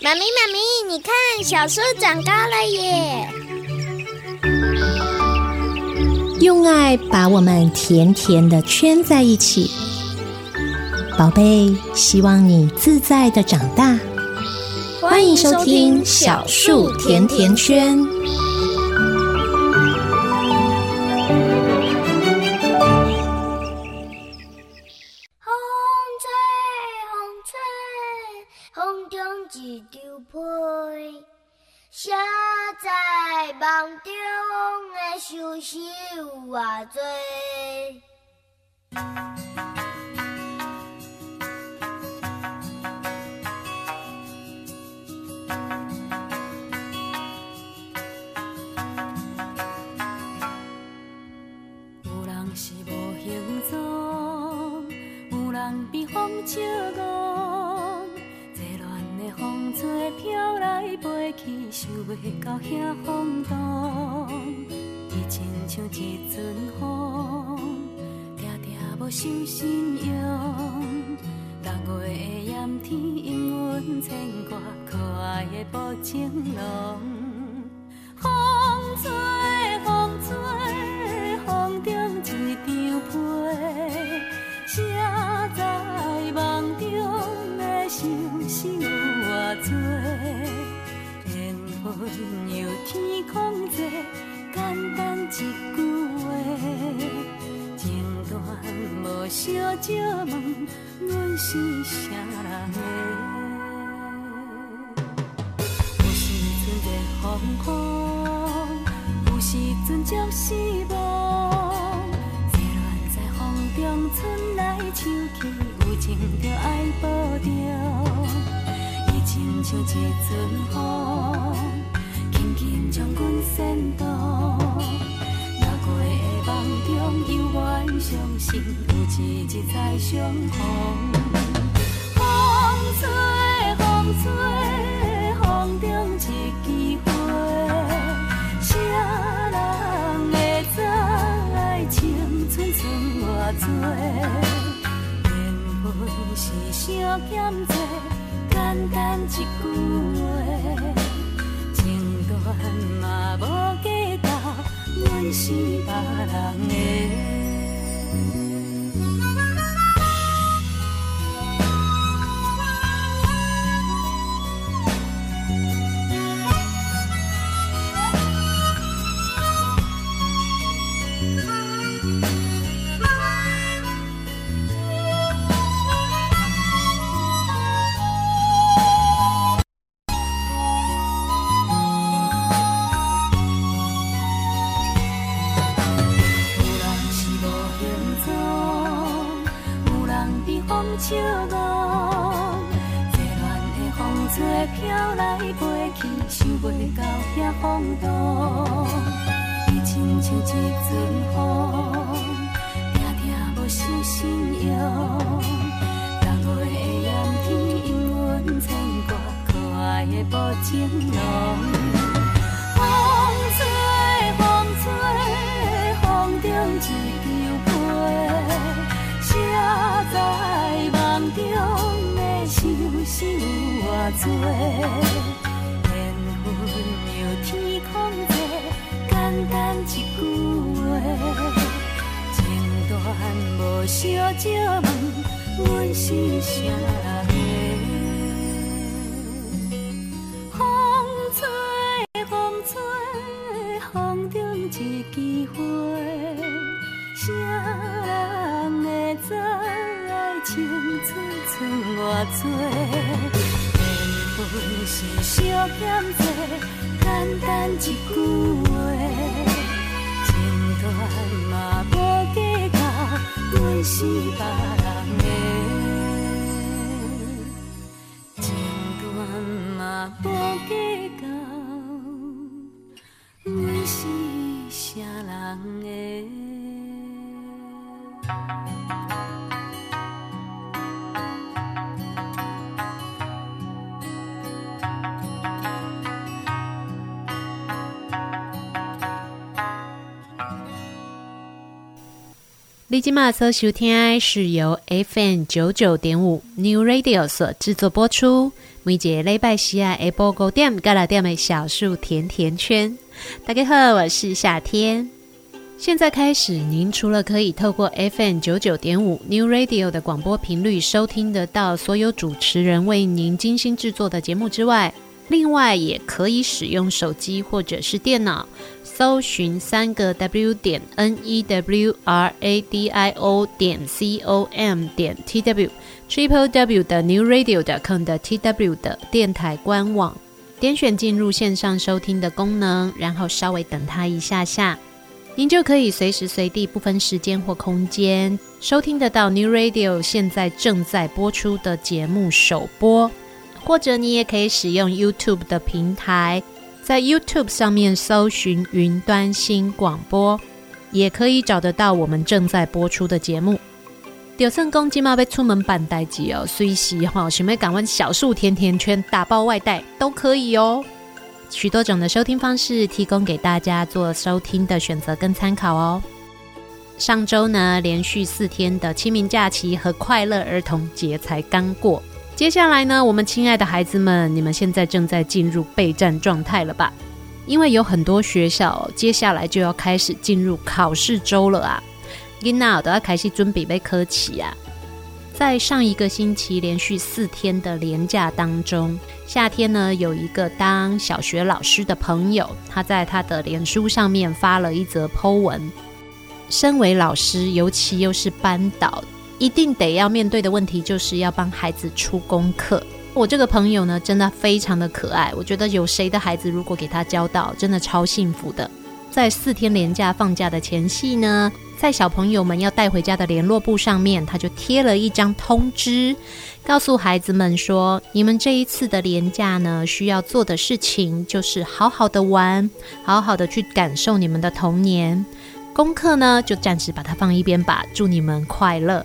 妈咪，妈咪，你看，小树长高了耶！用爱把我们甜甜的圈在一起，宝贝，希望你自在的长大。欢迎收听小树甜甜圈。的事实有偌多。有人是无形状，有人比风笑戆。风吹飘来飞去，想袂到遐风动。像一阵风，定定无受信用。六月的炎天，阴云牵挂，可爱的薄情郎。风吹，风吹，风中一张被，写在梦中的心事。多缘分由天空坐，简单一句话，情断无小借问，阮是啥人的？有时阵热风风，有时阵足失望，杂乱在风中，春来秋去，有情就爱保重。伊亲像一阵风，将阮牵动。六月的梦中，犹原相信有一日再相逢。风吹，风吹，风中一枝花，谁人会知爱情寸寸偌多？缘分是相欠债。简单一句话，情断嘛无计较，阮是别人的。缘分由天空坐，简单一句话，情断无小借问，阮是啥人？风吹，风吹，风中一枝花，谁人会知爱情寸寸偌多？阮是小欠债，简单一句话，情断嘛无计较，阮是别人的。情断嘛无计较，阮是啥人的？你今麦所收听是由 FM 九九点五 New Radio 所制作播出。每节礼拜四啊，下晡五点到六点的小树甜甜圈。大家好，我是夏天。现在开始，您除了可以透过 FM 九九点五 New Radio 的广播频率收听得到所有主持人为您精心制作的节目之外，另外也可以使用手机或者是电脑。搜寻三个 W 点 N E W R A D I O 点 C O M 点 T W，Triple W 的 New Radio 点 com 的 T W 的电台官网，点选进入线上收听的功能，然后稍微等它一下下，您就可以随时随地不分时间或空间收听得到 New Radio 现在正在播出的节目首播，或者你也可以使用 YouTube 的平台。在 YouTube 上面搜寻“云端新广播”，也可以找得到我们正在播出的节目。就算说今嘛要出门办代志哦，随时哈想要赶快小树甜甜圈打包外带都可以哦。许多种的收听方式提供给大家做收听的选择跟参考哦。上周呢，连续四天的清明假期和快乐儿童节才刚过。接下来呢，我们亲爱的孩子们，你们现在正在进入备战状态了吧？因为有很多学校接下来就要开始进入考试周了啊！囡仔都要开始准备备考试啊！在上一个星期连续四天的连假当中，夏天呢有一个当小学老师的朋友，他在他的脸书上面发了一则 po 文。身为老师，尤其又是班导。一定得要面对的问题，就是要帮孩子出功课。我这个朋友呢，真的非常的可爱。我觉得有谁的孩子如果给他教到，真的超幸福的。在四天连假放假的前夕呢，在小朋友们要带回家的联络簿上面，他就贴了一张通知，告诉孩子们说：你们这一次的连假呢，需要做的事情就是好好的玩，好好的去感受你们的童年。功课呢，就暂时把它放一边吧。祝你们快乐。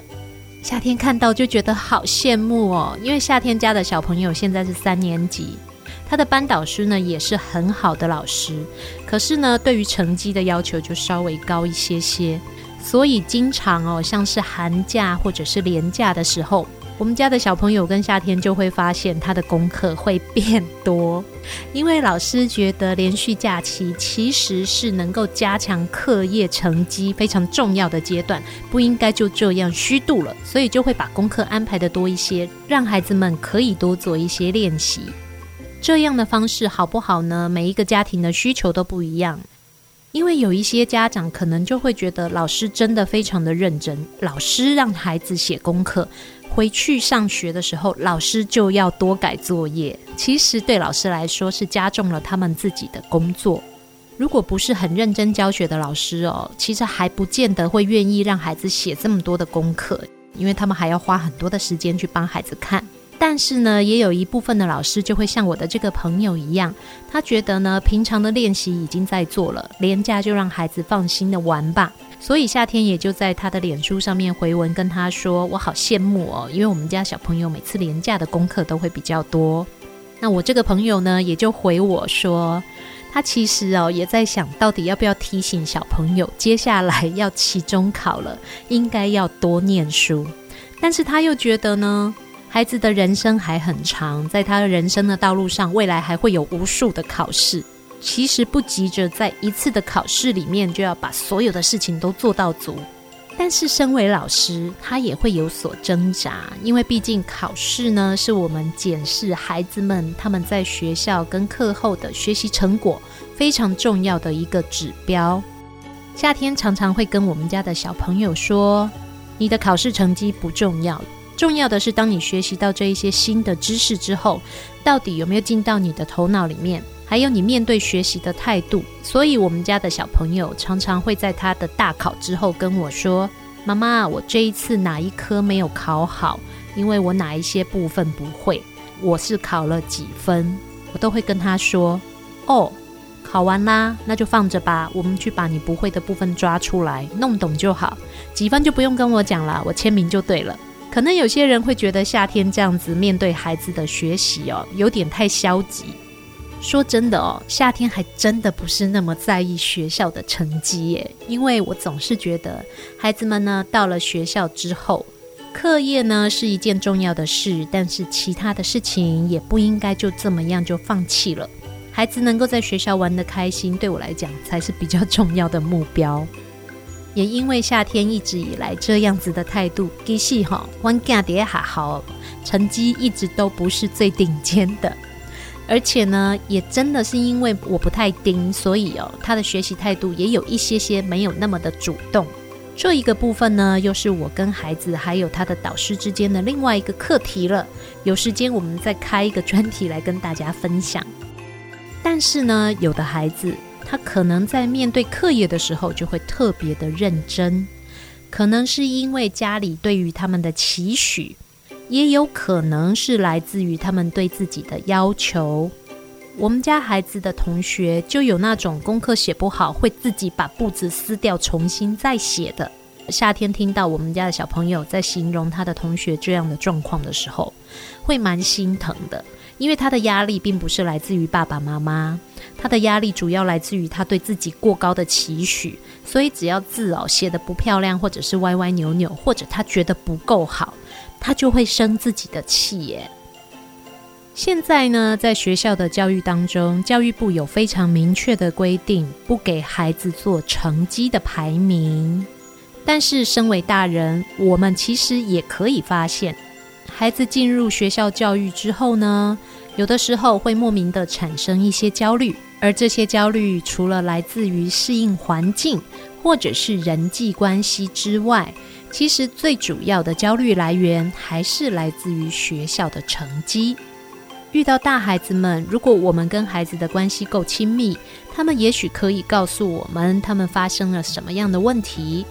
夏天看到就觉得好羡慕哦，因为夏天家的小朋友现在是三年级，他的班导师呢也是很好的老师，可是呢对于成绩的要求就稍微高一些些，所以经常哦像是寒假或者是连假的时候。我们家的小朋友跟夏天就会发现他的功课会变多，因为老师觉得连续假期其实是能够加强课业成绩非常重要的阶段，不应该就这样虚度了，所以就会把功课安排得多一些，让孩子们可以多做一些练习。这样的方式好不好呢？每一个家庭的需求都不一样，因为有一些家长可能就会觉得老师真的非常的认真，老师让孩子写功课。回去上学的时候，老师就要多改作业。其实对老师来说是加重了他们自己的工作。如果不是很认真教学的老师哦，其实还不见得会愿意让孩子写这么多的功课，因为他们还要花很多的时间去帮孩子看。但是呢，也有一部分的老师就会像我的这个朋友一样，他觉得呢，平常的练习已经在做了，连假就让孩子放心的玩吧。所以夏天也就在他的脸书上面回文跟他说：“我好羡慕哦，因为我们家小朋友每次连假的功课都会比较多。”那我这个朋友呢，也就回我说：“他其实哦也在想到底要不要提醒小朋友，接下来要期中考了，应该要多念书。但是他又觉得呢，孩子的人生还很长，在他的人生的道路上，未来还会有无数的考试。”其实不急着在一次的考试里面就要把所有的事情都做到足，但是身为老师，他也会有所挣扎，因为毕竟考试呢是我们检视孩子们他们在学校跟课后的学习成果非常重要的一个指标。夏天常常会跟我们家的小朋友说：“你的考试成绩不重要，重要的是当你学习到这一些新的知识之后，到底有没有进到你的头脑里面。”还有你面对学习的态度，所以我们家的小朋友常常会在他的大考之后跟我说：“妈妈，我这一次哪一科没有考好？因为我哪一些部分不会，我是考了几分？”我都会跟他说：“哦，考完啦，那就放着吧，我们去把你不会的部分抓出来，弄懂就好。几分就不用跟我讲了，我签名就对了。”可能有些人会觉得夏天这样子面对孩子的学习哦，有点太消极。说真的哦，夏天还真的不是那么在意学校的成绩耶，因为我总是觉得孩子们呢，到了学校之后，课业呢是一件重要的事，但是其他的事情也不应该就这么样就放弃了。孩子能够在学校玩的开心，对我来讲才是比较重要的目标。也因为夏天一直以来这样子的态度，其实哈，我家的还好，成绩一直都不是最顶尖的。而且呢，也真的是因为我不太盯，所以哦，他的学习态度也有一些些没有那么的主动。这一个部分呢，又是我跟孩子还有他的导师之间的另外一个课题了。有时间我们再开一个专题来跟大家分享。但是呢，有的孩子他可能在面对课业的时候就会特别的认真，可能是因为家里对于他们的期许，也有可能是来自于他们对自己的要求。我们家孩子的同学就有那种功课写不好，会自己把簿子撕掉，重新再写的。夏天听到我们家的小朋友在形容他的同学这样的状况的时候，会蛮心疼的，因为他的压力并不是来自于爸爸妈妈，他的压力主要来自于他对自己过高的期许，所以只要字哦写得不漂亮，或者是歪歪扭扭，或者他觉得不够好，他就会生自己的气耶。现在呢，在学校的教育当中，教育部有非常明确的规定，不给孩子做成绩的排名。但是，身为大人，我们其实也可以发现，孩子进入学校教育之后呢，有的时候会莫名的产生一些焦虑，而这些焦虑除了来自于适应环境或者是人际关系之外，其实最主要的焦虑来源还是来自于学校的成绩。遇到大孩子们，如果我们跟孩子的关系够亲密，他们也许可以告诉我们他们发生了什么样的问题。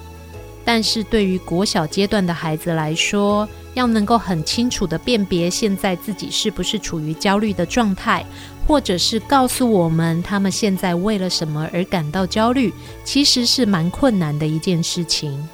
但是对于国小阶段的孩子来说，要能够很清楚地辨别现在自己是不是处于焦虑的状态，或者是告诉我们他们现在为了什么而感到焦虑，其实是蛮困难的一件事情。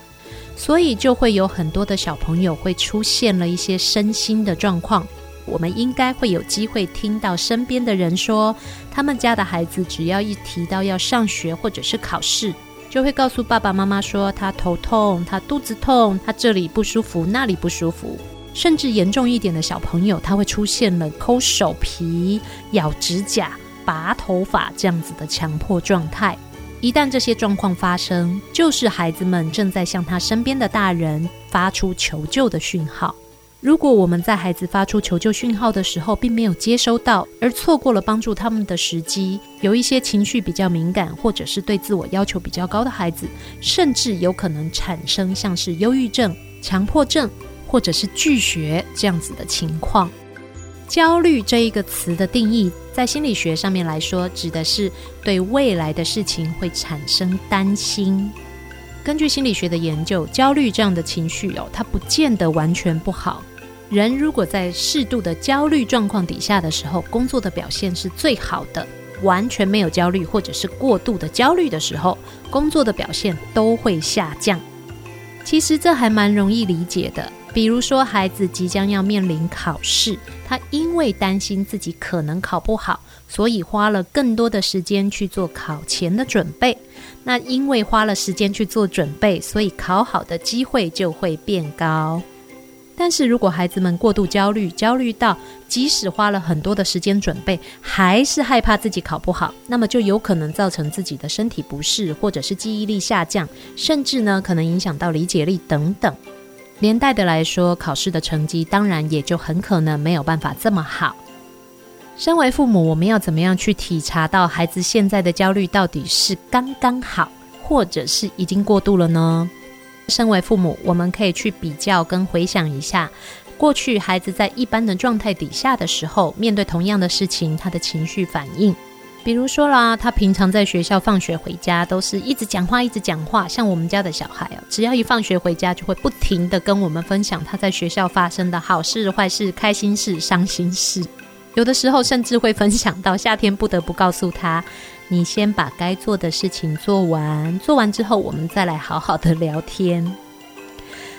所以就会有很多的小朋友会出现了一些身心的状况。我们应该会有机会听到身边的人说，他们家的孩子只要一提到要上学或者是考试，就会告诉爸爸妈妈说他头痛、他肚子痛、他这里不舒服、那里不舒服，甚至严重一点的小朋友，他会出现了抠手皮、咬指甲、拔头发这样子的强迫状态。一旦这些状况发生，就是孩子们正在向他身边的大人发出求救的讯号。如果我们在孩子发出求救讯号的时候，并没有接收到，而错过了帮助他们的时机，有一些情绪比较敏感，或者是对自我要求比较高的孩子，甚至有可能产生像是忧郁症、强迫症，或者是拒学这样子的情况。焦虑这一个词的定义，在心理学上面来说，指的是对未来的事情会产生担心。根据心理学的研究，焦虑这样的情绪哦，它不见得完全不好。人如果在适度的焦虑状况底下的时候，工作的表现是最好的。完全没有焦虑或者是过度的焦虑的时候，工作的表现都会下降。其实这还蛮容易理解的。比如说，孩子即将要面临考试，他因为担心自己可能考不好，所以花了更多的时间去做考前的准备。那因为花了时间去做准备，所以考好的机会就会变高。但是如果孩子们过度焦虑，焦虑到即使花了很多的时间准备，还是害怕自己考不好，那么就有可能造成自己的身体不适，或者是记忆力下降，甚至呢可能影响到理解力等等。连带的来说，考试的成绩当然也就很可能没有办法这么好。身为父母，我们要怎么样去体察到孩子现在的焦虑到底是刚刚好，或者是已经过度了呢？身为父母，我们可以去比较跟回想一下，过去孩子在一般的状态底下的时候，面对同样的事情，他的情绪反应。比如说啦，他平常在学校放学回家都是一直讲话，一直讲话。像我们家的小孩哦，只要一放学回家，就会不停地跟我们分享他在学校发生的好事、坏事、开心事、伤心事。有的时候甚至会分享到夏天不得不告诉他。你先把该做的事情做完，做完之后我们再来好好的聊天。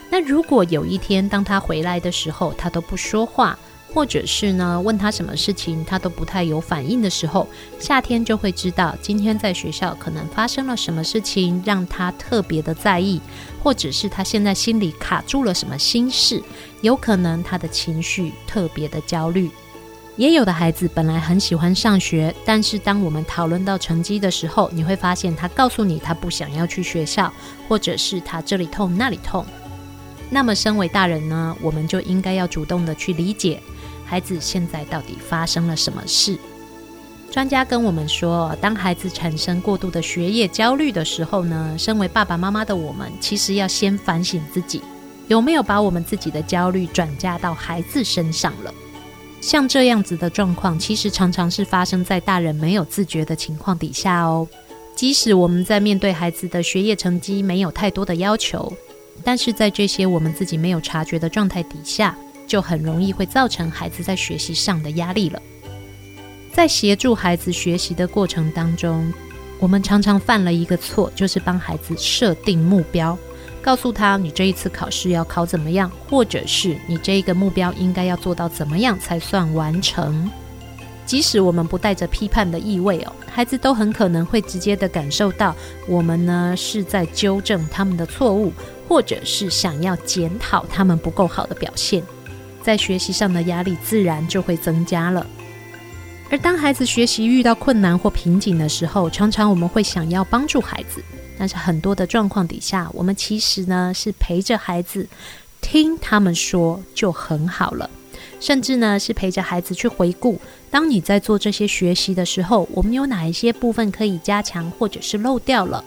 那如果有一天当他回来的时候，他都不说话，或者是呢，问他什么事情他都不太有反应的时候，夏天就会知道今天在学校可能发生了什么事情让他特别的在意，或者是他现在心里卡住了什么心事，有可能他的情绪特别的焦虑。也有的孩子本来很喜欢上学，但是当我们讨论到成绩的时候，你会发现他告诉你他不想要去学校，或者是他这里痛那里痛。那么身为大人呢，我们就应该要主动的去理解。孩子现在到底发生了什么事？专家跟我们说，当孩子产生过度的学业焦虑的时候呢，身为爸爸妈妈的我们，其实要先反省自己，有没有把我们自己的焦虑转嫁到孩子身上了。像这样子的状况，其实常常是发生在大人没有自觉的情况底下哦。即使我们在面对孩子的学业成绩没有太多的要求，但是在这些我们自己没有察觉的状态底下，就很容易会造成孩子在学习上的压力了。在协助孩子学习的过程当中，我们常常犯了一个错，就是帮孩子设定目标，告诉他你这一次考试要考怎么样，或者是你这一个目标应该要做到怎么样才算完成。即使我们不带着批判的意味哦，孩子都很可能会直接的感受到我们呢是在纠正他们的错误，或者是想要检讨他们不够好的表现。在学习上的压力自然就会增加了。而当孩子学习遇到困难或瓶颈的时候，常常我们会想要帮助孩子，但是很多的状况底下，我们其实呢是陪着孩子，听他们说就很好了。甚至呢是陪着孩子去回顾，当你在做这些学习的时候，我们有哪一些部分可以加强，或者是漏掉了？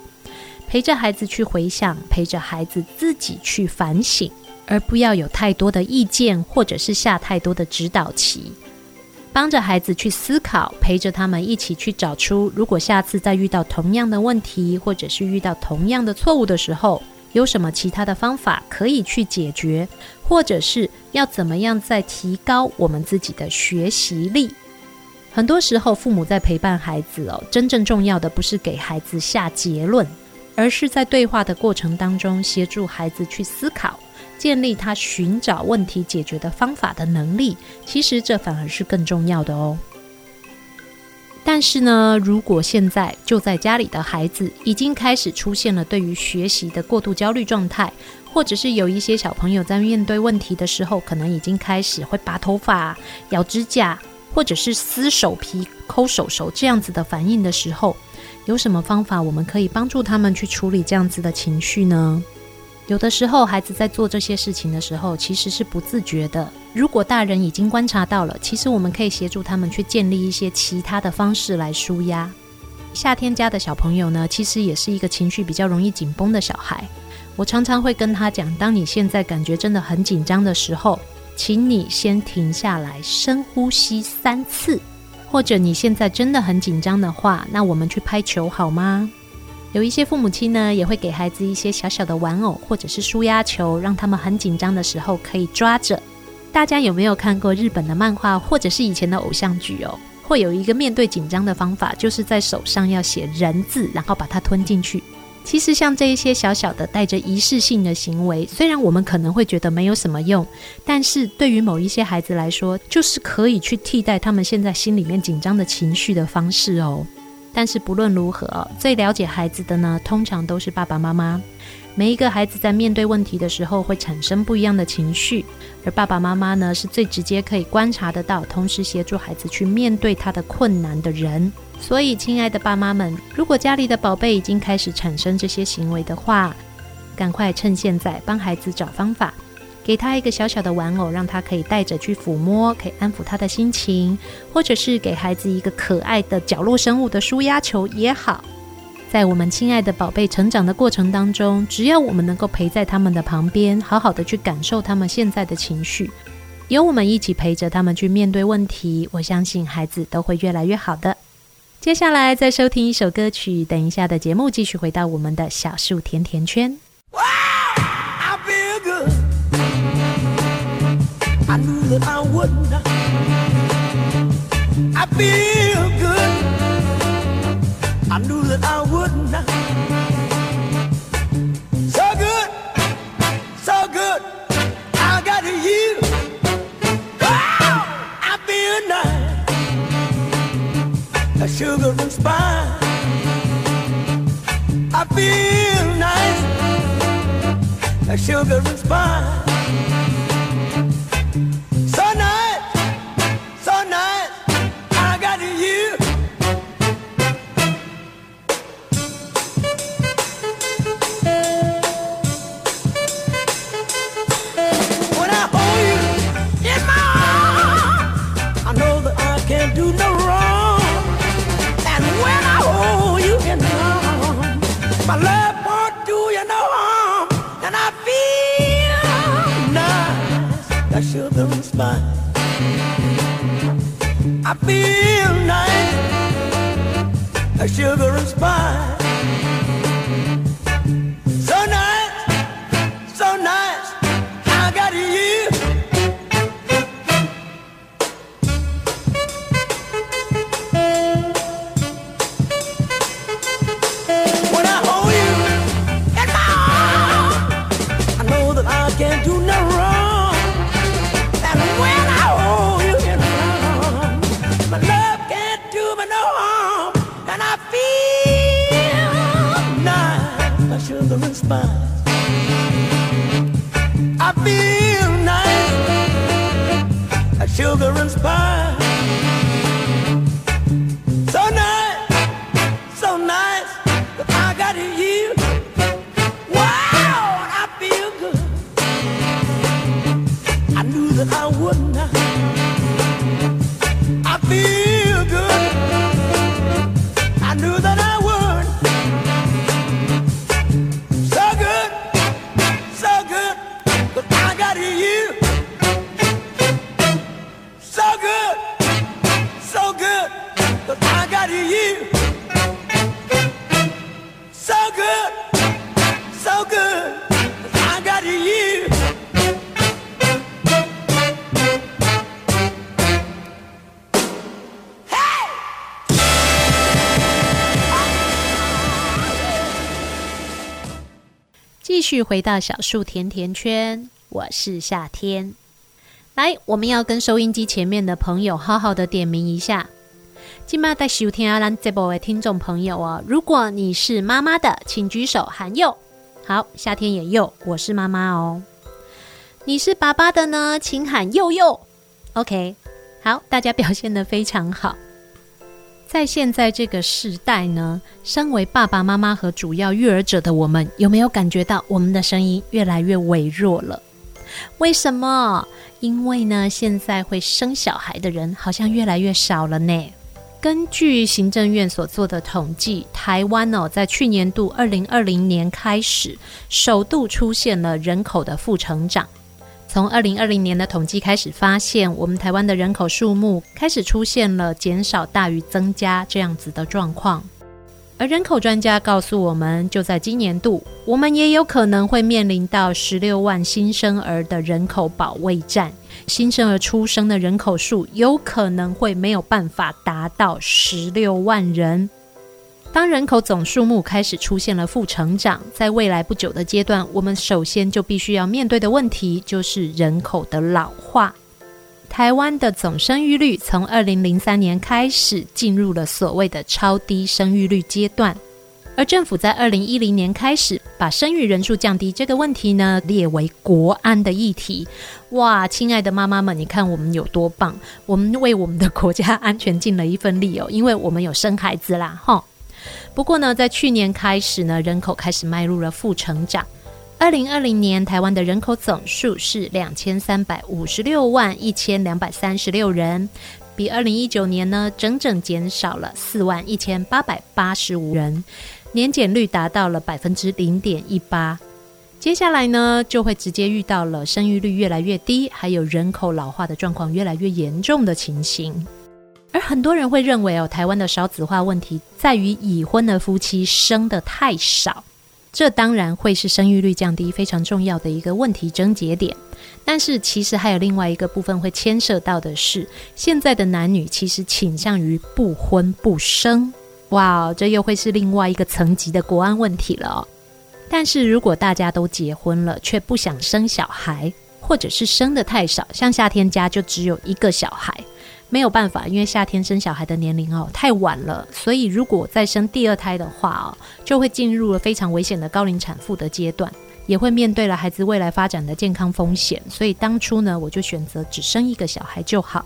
陪着孩子去回想，陪着孩子自己去反省。而不要有太多的意见，或者是下太多的指导棋，帮着孩子去思考，陪着他们一起去找出，如果下次再遇到同样的问题，或者是遇到同样的错误的时候，有什么其他的方法可以去解决，或者是要怎么样再提高我们自己的学习力。很多时候，父母在陪伴孩子哦，真正重要的不是给孩子下结论，而是在对话的过程当中，协助孩子去思考。建立他寻找问题解决的方法的能力，其实这反而是更重要的哦。但是呢，如果现在就在家里的孩子已经开始出现了对于学习的过度焦虑状态，或者是有一些小朋友在面对问题的时候，可能已经开始会拔头发、咬指甲，或者是撕手皮、抠手手这样子的反应的时候，有什么方法我们可以帮助他们去处理这样子的情绪呢？有的时候，孩子在做这些事情的时候，其实是不自觉的。如果大人已经观察到了，其实我们可以协助他们去建立一些其他的方式来舒压。夏天家的小朋友呢，其实也是一个情绪比较容易紧绷的小孩。我常常会跟他讲，当你现在感觉真的很紧张的时候，请你先停下来，深呼吸三次。或者你现在真的很紧张的话，那我们去拍球好吗？有一些父母亲呢，也会给孩子一些小小的玩偶或者是舒压球，让他们很紧张的时候可以抓着。大家有没有看过日本的漫画或者是以前的偶像剧哦？会有一个面对紧张的方法，就是在手上要写人字，然后把它吞进去。其实像这一些小小的带着仪式性的行为，虽然我们可能会觉得没有什么用，但是对于某一些孩子来说，就是可以去替代他们现在心里面紧张的情绪的方式哦。但是不论如何，最了解孩子的呢，通常都是爸爸妈妈。每一个孩子在面对问题的时候，会产生不一样的情绪，而爸爸妈妈呢，是最直接可以观察得到，同时协助孩子去面对他的困难的人。所以，亲爱的爸妈们，如果家里的宝贝已经开始产生这些行为的话，赶快趁现在帮孩子找方法。给他一个小小的玩偶，让他可以带着去抚摸，可以安抚他的心情，或者是给孩子一个可爱的角落生物的舒压球也好。在我们亲爱的宝贝成长的过程当中，只要我们能够陪在他们的旁边，好好的去感受他们现在的情绪，有我们一起陪着他们去面对问题，我相信孩子都会越来越好的。接下来再收听一首歌曲，等一下的节目继续回到我们的小树甜甜圈。I knew that I would not. I feel good. 回到小树甜甜圈，我是夏天。来，我们要跟收音机前面的朋友好好的点名一下。今麦在收听咱这部的听众朋友哦，如果你是妈妈的，请举手喊右。好，夏天也右，我是妈妈哦。你是爸爸的呢，请喊右右。OK，好，大家表现得非常好。在现在这个时代呢，身为爸爸妈妈和主要育儿者的我们，有没有感觉到我们的声音越来越微弱了？为什么？因为呢，现在会生小孩的人好像越来越少了呢。根据行政院所做的统计，台湾哦，在去年度二零二零年开始，首度出现了人口的负成长。从二零二零年的统计开始，发现我们台湾的人口数目开始出现了减少大于增加这样子的状况。而人口专家告诉我们，就在今年度，我们也有可能会面临到十六万新生儿的人口保卫战。新生儿出生的人口数有可能会没有办法达到十六万人。当人口总数目开始出现了负成长，在未来不久的阶段，我们首先就必须要面对的问题就是人口的老化。台湾的总生育率从二零零三年开始进入了所谓的超低生育率阶段，而政府在二零一零年开始把生育人数降低这个问题呢列为国安的议题。哇，亲爱的妈妈们，你看我们有多棒！我们为我们的国家安全尽了一份力哦，因为我们有生孩子啦，哈。不过呢，在去年开始呢，人口开始迈入了负成长。二零二零年，台湾的人口总数是两千三百五十六万一千两百三十六人，比二零一九年呢，整整减少了四万一千八百八十五人，年减率达到了百分之零点一八。接下来呢，就会直接遇到了生育率越来越低，还有人口老化的状况越来越严重的情形。而很多人会认为哦，台湾的少子化问题在于已婚的夫妻生得太少，这当然会是生育率降低非常重要的一个问题症结点。但是其实还有另外一个部分会牵涉到的是，现在的男女其实倾向于不婚不生，哇，这又会是另外一个层级的国安问题了哦。但是如果大家都结婚了，却不想生小孩，或者是生得太少，像夏天家就只有一个小孩。没有办法，因为夏天生小孩的年龄哦太晚了，所以如果再生第二胎的话哦，就会进入了非常危险的高龄产妇的阶段，也会面对了孩子未来发展的健康风险。所以当初呢，我就选择只生一个小孩就好。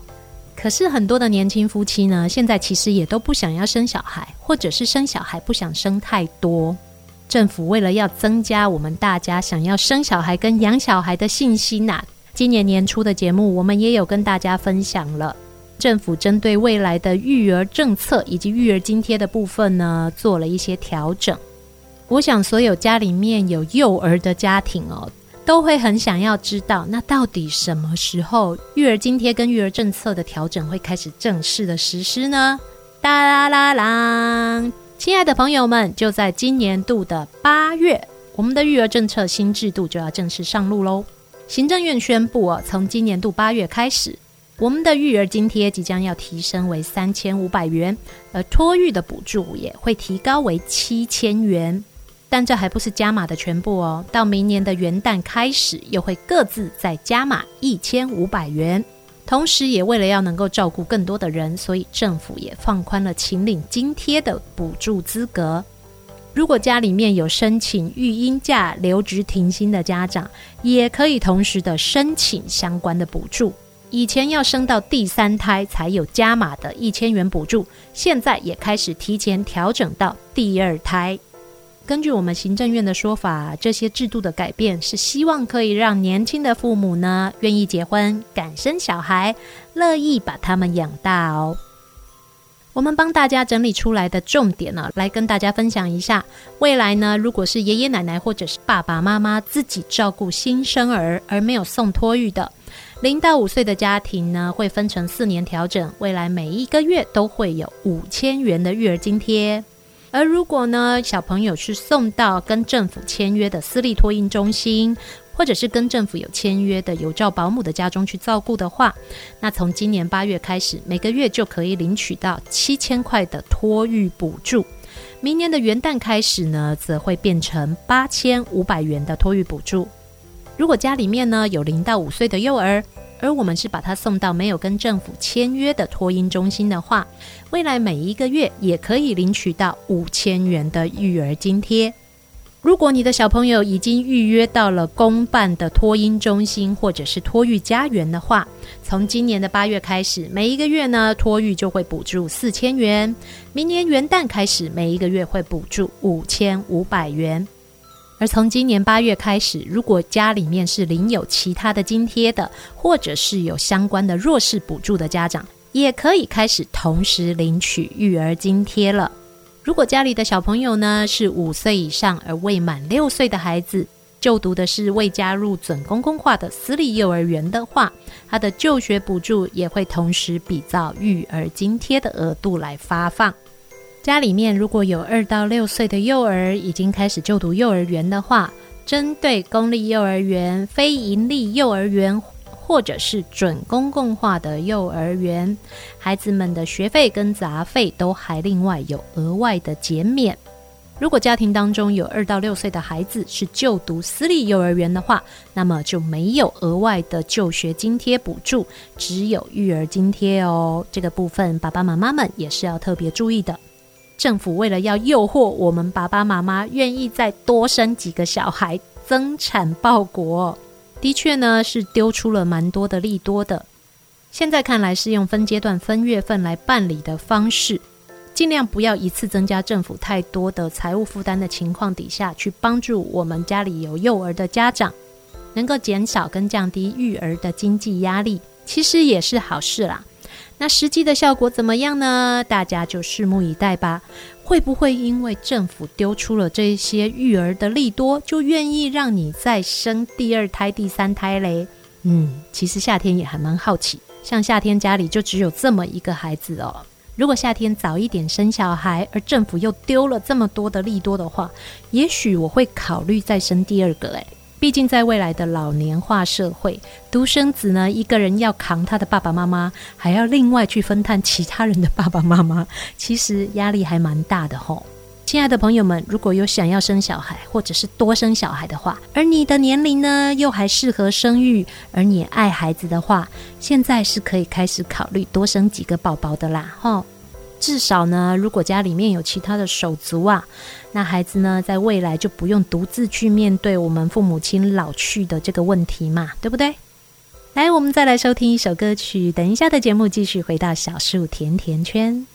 可是很多的年轻夫妻呢，现在其实也都不想要生小孩，或者是生小孩不想生太多。政府为了要增加我们大家想要生小孩跟养小孩的信心呐、今年年初的节目我们也有跟大家分享了，政府针对未来的育儿政策以及育儿津贴的部分呢，做了一些调整。我想所有家里面有幼儿的家庭哦。都会很想要知道，那到底什么时候育儿津贴跟育儿政策的调整会开始正式的实施呢？哒啦啦啦！亲爱的朋友们，就在今年度的八月，我们的育儿政策新制度就要正式上路喽。行政院宣布哦，从今年度八月开始，我们的育儿津贴即将要提升为三千五百元，而托育的补助也会提高为七千元。但这还不是加码的全部哦，到明年的元旦开始，又会各自再加码一千五百元。同时，也为了要能够照顾更多的人，所以政府也放宽了请领津贴的补助资格。如果家里面有申请育婴假留职停薪的家长，也可以同时的申请相关的补助。以前要生到第三胎才有加码的一千元补助，现在也开始提前调整到第二胎。根据我们行政院的说法，这些制度的改变是希望可以让年轻的父母呢愿意结婚、敢生小孩、乐意把他们养大哦。我们帮大家整理出来的重点呢，来跟大家分享一下。未来呢，如果是爷爷奶奶或者是爸爸妈妈自己照顾新生儿而没有送托育的，零到五岁的家庭呢，会分成四年调整，未来每一个月都会有五千元的育儿津贴。而如果呢，小朋友是送到跟政府签约的私立托婴中心，或者是跟政府有签约的有照保姆的家中去照顾的话，那从今年八月开始，每个月就可以领取到七千块的托育补助。明年的元旦开始呢，则会变成八千五百元的托育补助。如果家里面呢有零到五岁的幼儿，而我们是把他送到没有跟政府签约的托婴中心的话，未来每一个月也可以领取到五千元的育儿津贴。如果你的小朋友已经预约到了公办的托婴中心或者是托育家园的话，从今年的八月开始，每一个月呢托育就会补助四千元。明年元旦开始，每一个月会补助五千五百元。而从今年八月开始，如果家里面是领有其他的津贴的，或者是有相关的弱势补助的家长，也可以开始同时领取育儿津贴了。如果家里的小朋友呢是五岁以上而未满六岁的孩子，就读的是未加入准公共化的私立幼儿园的话，他的就学补助也会同时比照育儿津贴的额度来发放。家里面如果有二到六岁的幼儿已经开始就读幼儿园的话，针对公立幼儿园、非营利幼儿园或者是准公共化的幼儿园，孩子们的学费跟杂费都还另外有额外的减免。如果家庭当中有二到六岁的孩子是就读私立幼儿园的话，那么就没有额外的就学津贴补助，只有育儿津贴哦。这个部分爸爸妈妈们也是要特别注意的。政府为了要诱惑我们爸爸妈妈愿意再多生几个小孩，增产报国，的确呢是丢出了蛮多的利多的。现在看来是用分阶段、分月份来办理的方式，尽量不要一次增加政府太多的财务负担的情况底下，去帮助我们家里有幼儿的家长，能够减少跟降低育儿的经济压力，其实也是好事啦。那实际的效果怎么样呢？大家就拭目以待吧。会不会因为政府丢出了这些育儿的利多，就愿意让你再生第二胎、第三胎嘞？嗯，其实夏天也还蛮好奇。像夏天家里就只有这么一个孩子哦，如果夏天早一点生小孩，而政府又丢了这么多的利多的话，也许我会考虑再生第二个诶。毕竟，在未来的老年化社会，独生子呢，一个人要扛他的爸爸妈妈，还要另外去分摊其他人的爸爸妈妈，其实压力还蛮大的吼。亲爱的朋友们，如果有想要生小孩或者是多生小孩的话，而你的年龄呢又还适合生育，而你爱孩子的话，现在是可以开始考虑多生几个宝宝的啦，吼！至少呢，如果家里面有其他的手足啊，那孩子呢在未来就不用独自去面对我们父母亲老去的这个问题嘛，对不对？来，我们再来收听一首歌曲，等一下的节目继续回到小树甜甜圈。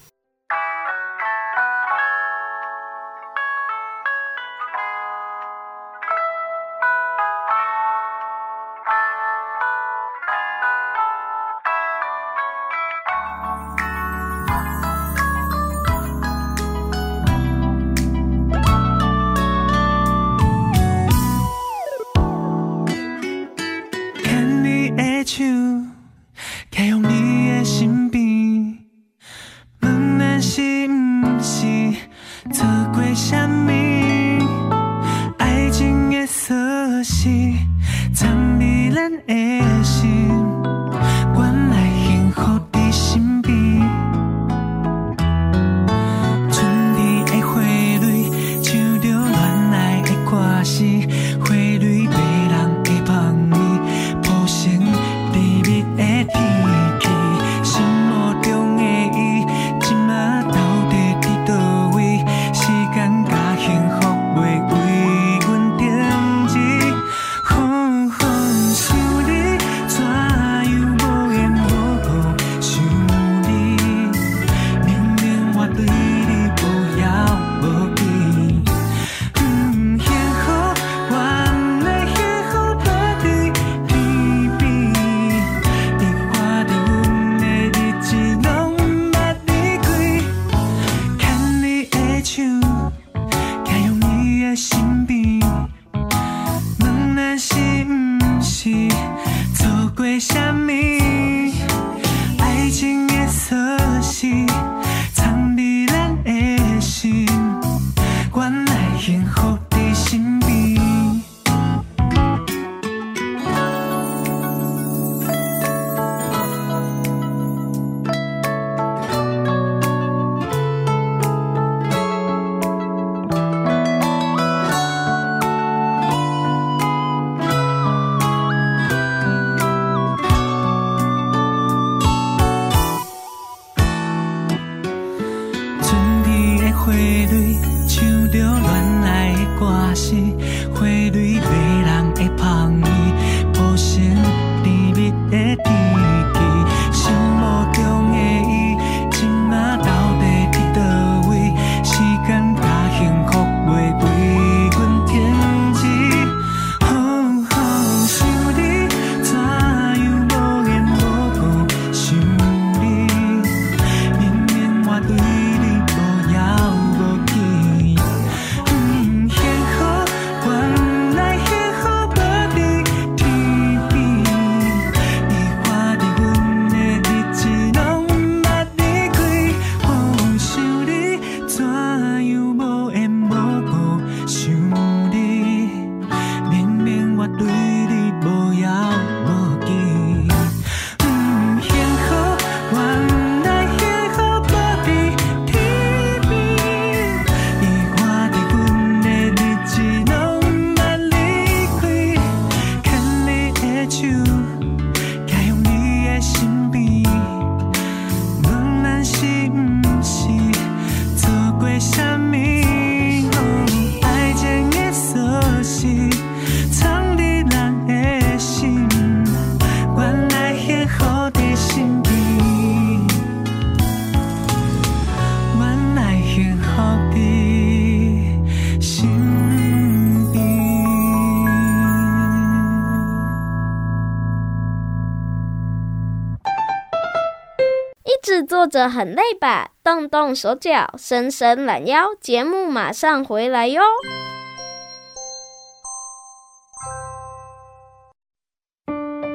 坐着很累吧？动动手脚，伸伸懒腰。节目马上回来哟！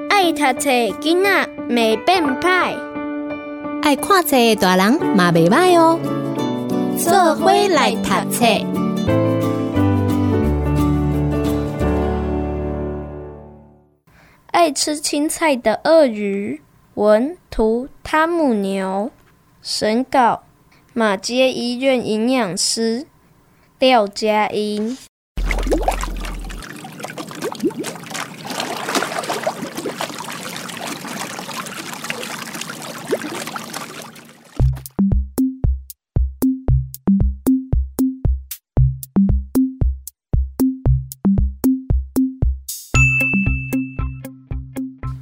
爱读册囡仔袂变歹，爱看册大人嘛袂歹哦。做伙来读册。爱吃青菜的鳄鱼。文图汤姆牛，审稿马街医院营养师廖佳音。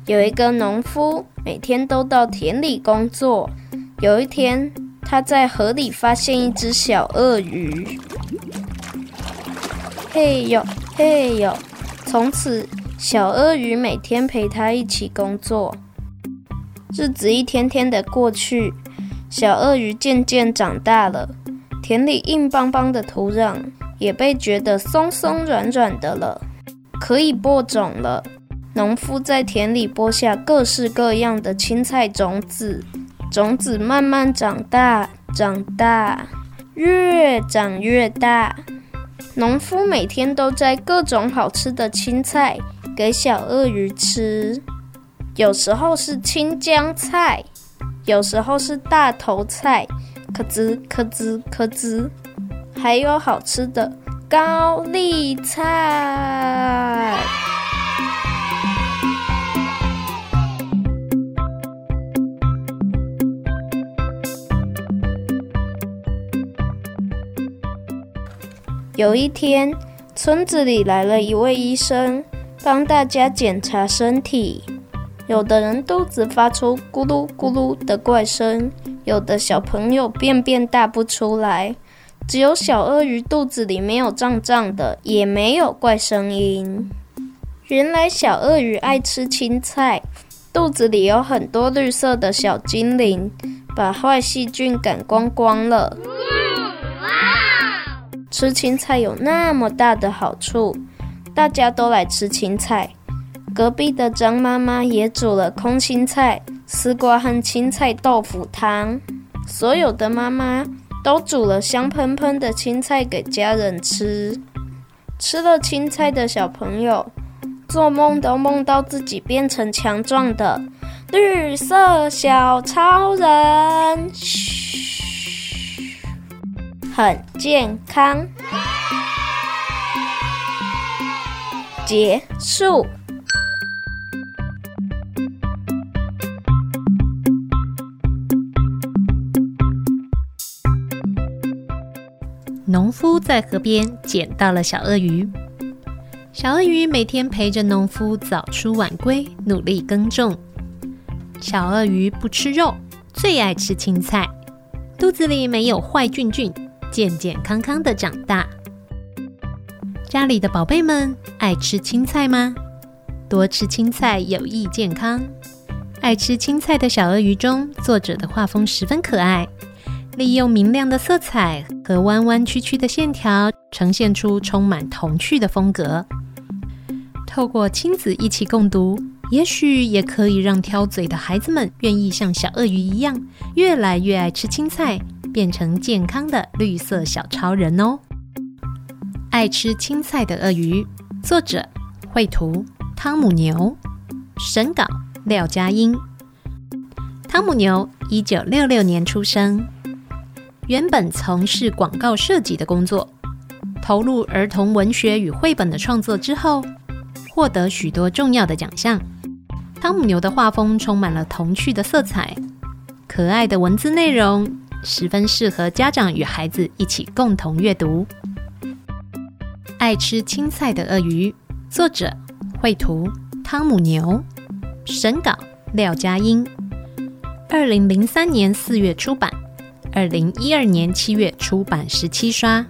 有一个农夫，每天都到田里工作。有一天，他在河里发现一只小鳄鱼。嘿呦，嘿呦！从此，小鳄鱼每天陪他一起工作。日子一天天的过去，小鳄鱼渐渐长大了，田里硬邦邦的土壤也被觉得松松软软的了，可以播种了。农夫在田里播下各式各样的青菜种子，种子慢慢长大，长大，越长越大。农夫每天都摘各种好吃的青菜给小鳄鱼吃，有时候是青江菜，有时候是大头菜，咯吱咯吱咯吱，还有好吃的高丽菜。有一天，村子里来了一位医生，帮大家检查身体。有的人肚子发出咕噜咕噜的怪声，有的小朋友便便大不出来，只有小鳄鱼肚子里没有胀胀的，也没有怪声音。原来小鳄鱼爱吃青菜，肚子里有很多绿色的小精灵，把坏细菌赶光光了。吃青菜有那么大的好处，大家都来吃青菜。隔壁的张妈妈也煮了空心菜、丝瓜和青菜豆腐汤。所有的妈妈都煮了香喷喷的青菜给家人吃。吃了青菜的小朋友，做梦都梦到自己变成强壮的绿色小超人。很健康。结束。农夫在河边捡到了小鳄鱼。小鳄鱼每天陪着农夫早出晚归，努力耕种。小鳄鱼不吃肉，最爱吃青菜，肚子里没有坏菌菌。健健康康的长大。家里的宝贝们爱吃青菜吗？多吃青菜有益健康。爱吃青菜的小鳄鱼中，作者的画风十分可爱，利用明亮的色彩和弯弯曲曲的线条，呈现出充满童趣的风格。透过亲子一起共读，也许也可以让挑嘴的孩子们愿意像小鳄鱼一样，越来越爱吃青菜。变成健康的绿色小超人哦！爱吃青菜的鳄鱼，作者绘图汤姆牛，审稿廖佳音。汤姆牛一九六六年出生，原本从事广告设计的工作，投入儿童文学与绘本的创作之后，获得许多重要的奖项。汤姆牛的画风充满了童趣的色彩，可爱的文字内容。十分适合家长与孩子一起共同阅读。爱吃青菜的鳄鱼，作者绘图汤姆牛，审稿廖佳音。二零零三年四月出版，二零一二年七月出版十七刷，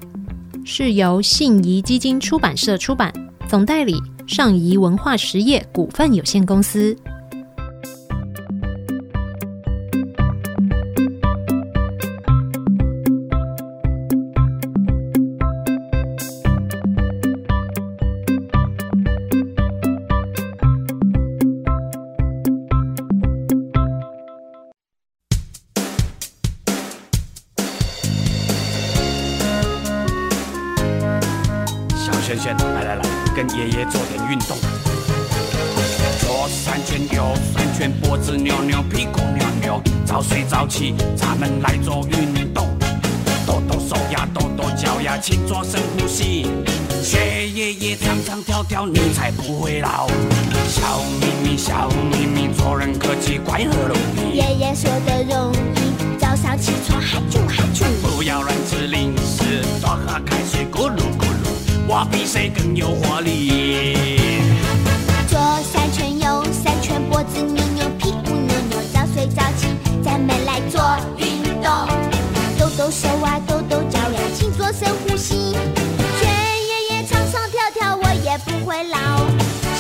是由信谊基金出版社出版，总代理上谊文化实业股份有限公司。来来来，跟爷爷做点运动。左三圈，右三圈，脖子扭扭，屁股扭扭，早睡早起，咱们来做运动。抖抖手呀，抖抖脚呀，呀，请做深呼吸。学爷爷唱唱跳跳，你才不会老。笑眯眯，笑眯眯，做人客气，快乐容易。爷爷说的容易，早上起床哈啾哈啾。不要乱吃零食，多喝开水咕噜。我比谁更有活力。左三圈，右三圈，脖子扭扭，屁股扭扭，早睡早起，咱们来做运动。抖抖手啊，抖抖脚呀，请做深呼吸。全爷爷唱唱跳跳，我也不会老，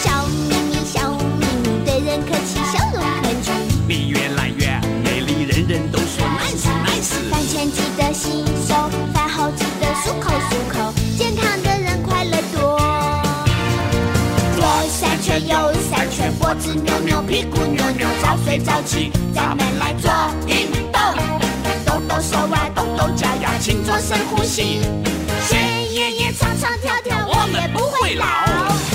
笑眯眯，笑眯眯，对人客气，笑容可掬。你越来越美丽，人人都说 nice nice。饭前记得洗手，饭后记得漱口漱口，圈，右三圈，脖子扭扭，屁股扭扭，早睡早起，咱们来做运动。动动手啊，动动脚呀，请做深呼吸。学爷爷唱唱跳跳，我们不会老。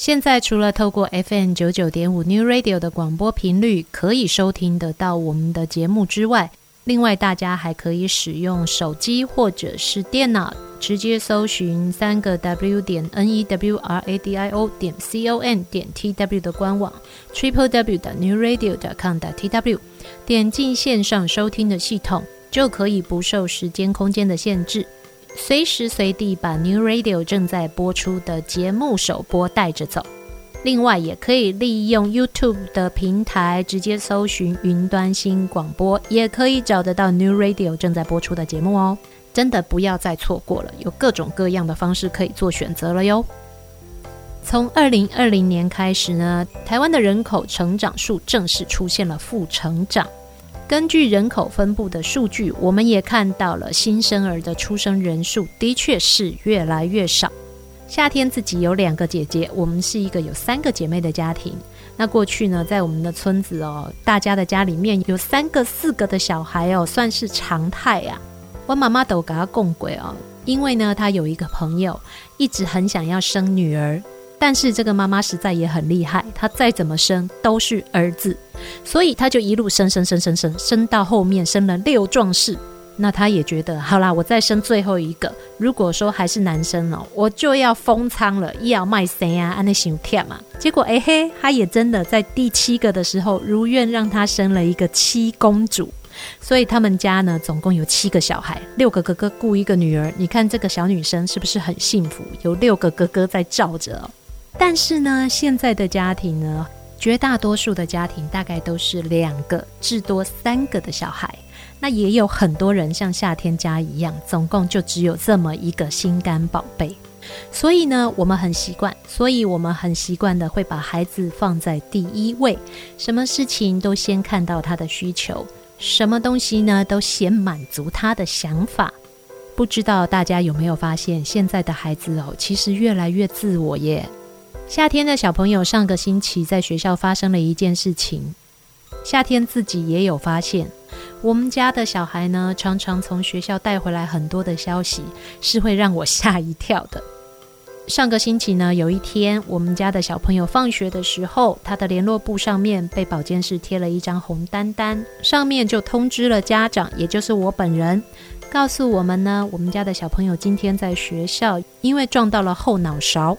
现在除了透过 FM 九九点五 New Radio 的广播频率可以收听得到我们的节目之外，另外大家还可以使用手机或者是电脑，直接搜寻三个 W 点 N E W R A D I O 点 C O N 点 T W 的官网 Triple W 的 New Radio 点 com 的 T W，点进线上收听的系统，就可以不受时间空间的限制。随时随地把 New Radio 正在播出的节目首播带着走，另外也可以利用 YouTube 的平台直接搜寻云端新广播，也可以找得到 New Radio 正在播出的节目哦。真的不要再错过了，有各种各样的方式可以做选择了哟。从二零二零年开始呢，台湾的人口成长数正式出现了负成长。根据人口分布的数据，我们也看到了新生儿的出生人数的确是越来越少。夏天自己有两个姐姐，我们是一个有三个姐妹的家庭。那过去呢，在我们的村子哦，大家的家里面有三个、四个的小孩哦，算是常态啊。我妈妈都给她供鬼哦，因为呢，她有一个朋友一直很想要生女儿。但是这个妈妈实在也很厉害，她再怎么生都是儿子，所以她就一路生生生生生生到后面生了六壮士。那她也觉得好啦，我再生最后一个，如果说还是男生哦，我就要封仓了，要卖谁啊？安那想跳嘛。结果哎嘿，她也真的在第七个的时候如愿让她生了一个七公主。所以他们家呢，总共有七个小孩，六个哥哥雇一个女儿。你看这个小女生是不是很幸福？有六个哥哥在罩着。但是呢，现在的家庭呢，绝大多数的家庭大概都是两个至多三个的小孩。那也有很多人像夏天家一样，总共就只有这么一个心肝宝贝。所以呢，我们很习惯，所以我们很习惯的会把孩子放在第一位，什么事情都先看到他的需求，什么东西呢都先满足他的想法。不知道大家有没有发现，现在的孩子哦，其实越来越自我耶。夏天的小朋友上个星期在学校发生了一件事情，夏天自己也有发现，我们家的小孩呢，常常从学校带回来很多的消息，是会让我吓一跳的。上个星期呢，有一天，我们家的小朋友放学的时候，他的联络簿上面被保健室贴了一张红单单，上面就通知了家长，也就是我本人，告诉我们呢，我们家的小朋友今天在学校因为撞到了后脑勺，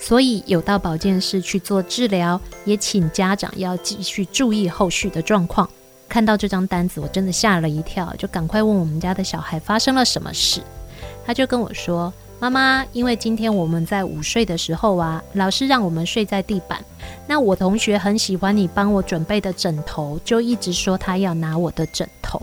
所以有到保健室去做治疗，也请家长要继续注意后续的状况。看到这张单子，我真的吓了一跳，就赶快问我们家的小孩发生了什么事，他就跟我说。妈妈，因为今天我们在午睡的时候啊，老师让我们睡在地板。那我同学很喜欢你帮我准备的枕头，就一直说他要拿我的枕头。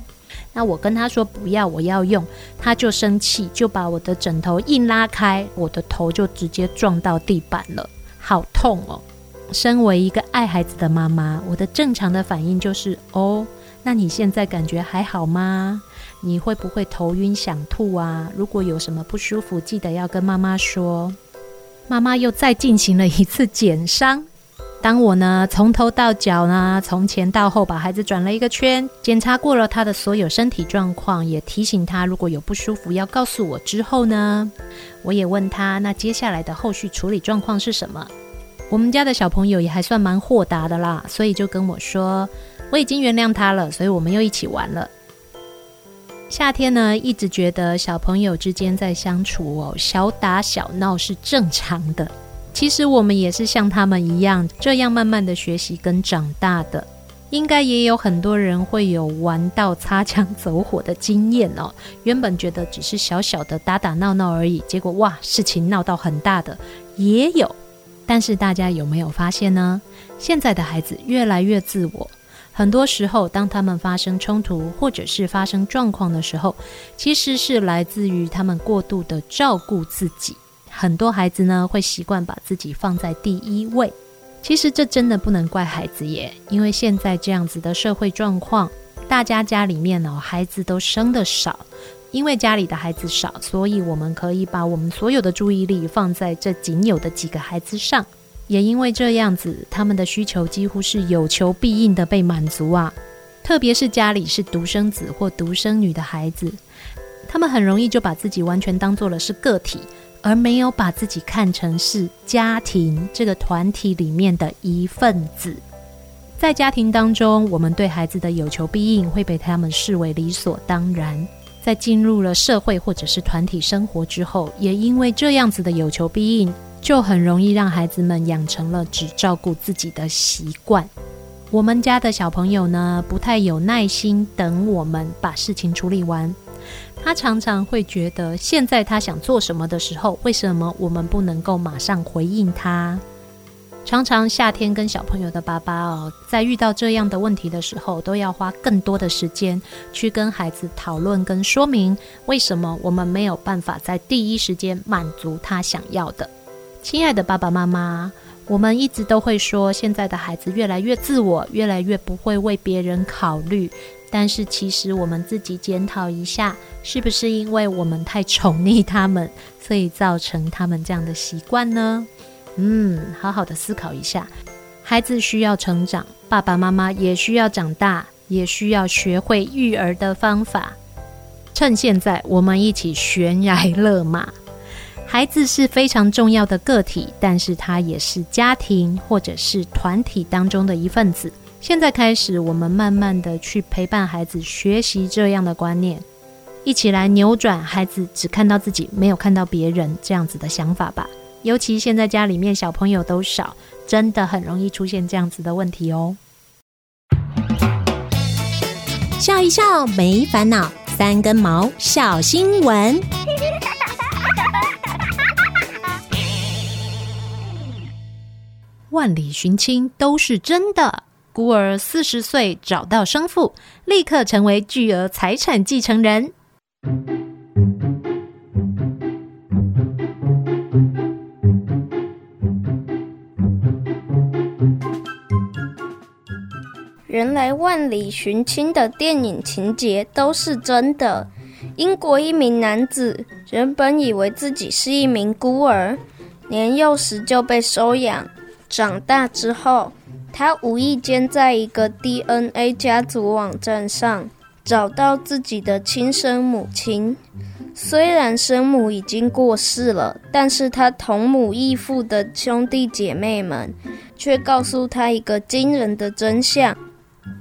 那我跟他说不要，我要用，他就生气，就把我的枕头硬拉开，我的头就直接撞到地板了，好痛哦！身为一个爱孩子的妈妈，我的正常的反应就是哦，那你现在感觉还好吗？你会不会头晕想吐啊？如果有什么不舒服，记得要跟妈妈说。妈妈又再进行了一次减伤。当我呢从头到脚呢，从前到后把孩子转了一个圈，检查过了他的所有身体状况，也提醒他如果有不舒服要告诉我之后呢，我也问他那接下来的后续处理状况是什么？我们家的小朋友也还算蛮豁达的啦，所以就跟我说我已经原谅他了，所以我们又一起玩了。夏天呢，一直觉得小朋友之间在相处哦，小打小闹是正常的。其实我们也是像他们一样，这样慢慢的学习跟长大的。应该也有很多人会有玩到擦枪走火的经验哦。原本觉得只是小小的打打闹闹而已，结果哇，事情闹到很大的也有。但是大家有没有发现呢？现在的孩子越来越自我。很多时候，当他们发生冲突或者是发生状况的时候，其实是来自于他们过度的照顾自己。很多孩子呢，会习惯把自己放在第一位。其实这真的不能怪孩子耶，因为现在这样子的社会状况，大家家里面哦，孩子都生得少，因为家里的孩子少，所以我们可以把我们所有的注意力放在这仅有的几个孩子上。也因为这样子，他们的需求几乎是有求必应的被满足啊。特别是家里是独生子或独生女的孩子，他们很容易就把自己完全当做了是个体，而没有把自己看成是家庭这个团体里面的一份子。在家庭当中，我们对孩子的有求必应会被他们视为理所当然。在进入了社会或者是团体生活之后，也因为这样子的有求必应。就很容易让孩子们养成了只照顾自己的习惯。我们家的小朋友呢，不太有耐心等我们把事情处理完。他常常会觉得，现在他想做什么的时候，为什么我们不能够马上回应他？常常夏天跟小朋友的爸爸哦，在遇到这样的问题的时候，都要花更多的时间去跟孩子讨论跟说明，为什么我们没有办法在第一时间满足他想要的。亲爱的爸爸妈妈，我们一直都会说，现在的孩子越来越自我，越来越不会为别人考虑。但是，其实我们自己检讨一下，是不是因为我们太宠溺他们，所以造成他们这样的习惯呢？嗯，好好的思考一下。孩子需要成长，爸爸妈妈也需要长大，也需要学会育儿的方法。趁现在，我们一起悬崖勒马。孩子是非常重要的个体，但是他也是家庭或者是团体当中的一份子。现在开始，我们慢慢的去陪伴孩子学习这样的观念，一起来扭转孩子只看到自己，没有看到别人这样子的想法吧。尤其现在家里面小朋友都少，真的很容易出现这样子的问题哦。笑一笑，没烦恼，三根毛，小新闻。万里寻亲都是真的，孤儿四十岁找到生父，立刻成为巨额财产继承人。原来万里寻亲的电影情节都是真的。英国一名男子原本以为自己是一名孤儿，年幼时就被收养。长大之后，他无意间在一个 DNA 家族网站上找到自己的亲生母亲。虽然生母已经过世了，但是他同母异父的兄弟姐妹们却告诉他一个惊人的真相：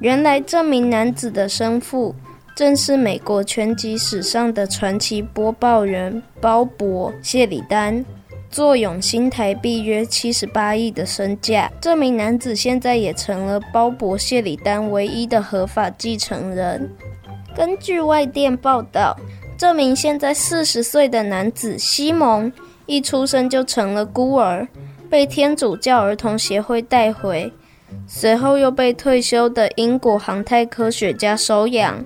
原来这名男子的生父正是美国拳击史上的传奇播报员鲍勃·谢里丹，坐拥新台币约七十八亿的身价。这名男子现在也成了鲍勃·谢里丹唯一的合法继承人。根据外电报道。这名现在四十岁的男子西蒙，一出生就成了孤儿，被天主教儿童协会带回，随后又被退休的英国航太科学家收养，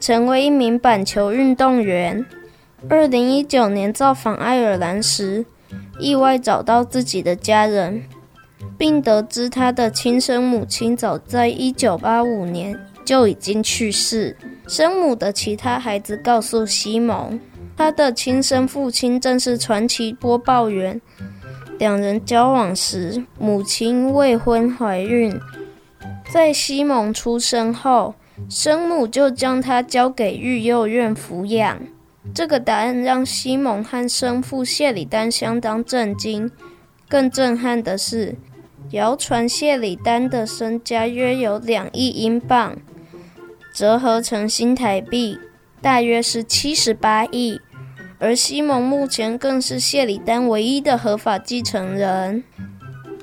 成为一名板球运动员。二零一九年造访爱尔兰时，意外找到自己的家人，并得知他的亲生母亲早在一九八五年就已经去世。生母的其他孩子告诉西蒙，他的亲生父亲正是传奇播报员。两人交往时，母亲未婚怀孕。在西蒙出生后，生母就将他交给育幼院抚养。这个答案让西蒙和生父谢里丹相当震惊。更震撼的是，谣传谢里丹的身家约有两亿英镑。折合成新台币，大约是七十八亿。而西蒙目前更是谢里丹唯一的合法继承人。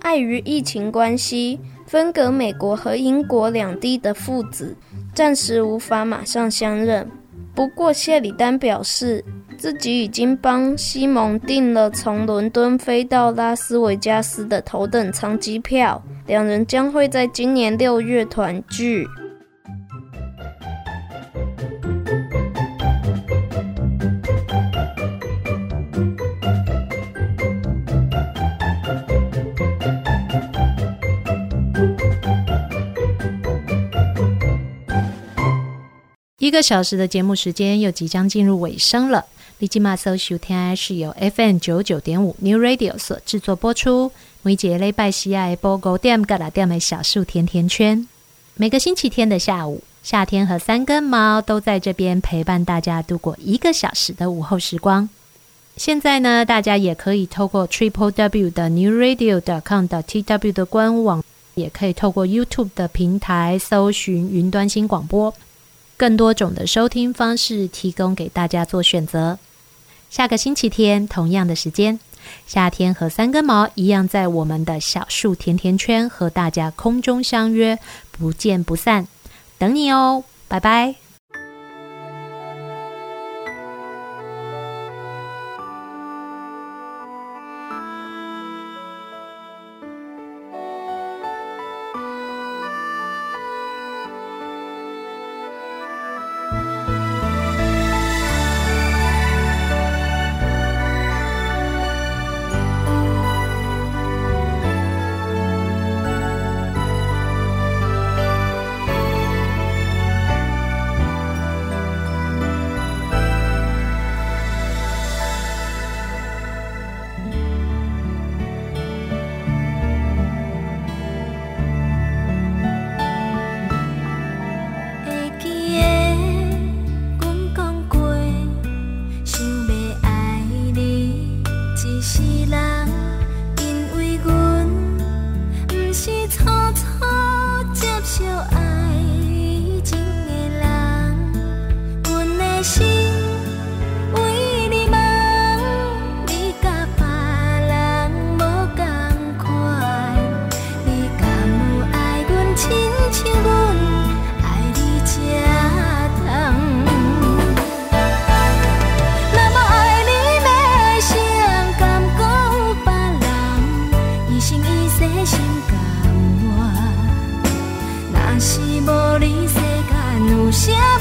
碍于疫情关系，分隔美国和英国两地的父子暂时无法马上相认。不过，谢里丹表示自己已经帮西蒙订了从伦敦飞到拉斯维加斯的头等舱机票，两人将会在今年六月团聚。一个小时的节目时间又即将进入尾声了。立即马搜秀》天 I 是由 FM 九九点五 New Radio 所制作播出。每节礼拜四爱播五点到六点的小树甜甜圈。每个星期天的下午，夏天和三根毛都在这边陪伴大家度过一个小时的午后时光。现在呢，大家也可以透过 Triple W 的 New Radio dot com 的 TW 的官网，也可以透过 YouTube 的平台搜寻云端新广播。更多种的收听方式提供给大家做选择。下个星期天同样的时间，夏天和三根毛一样在我们的小树甜甜圈和大家空中相约，不见不散。等你哦，拜拜。别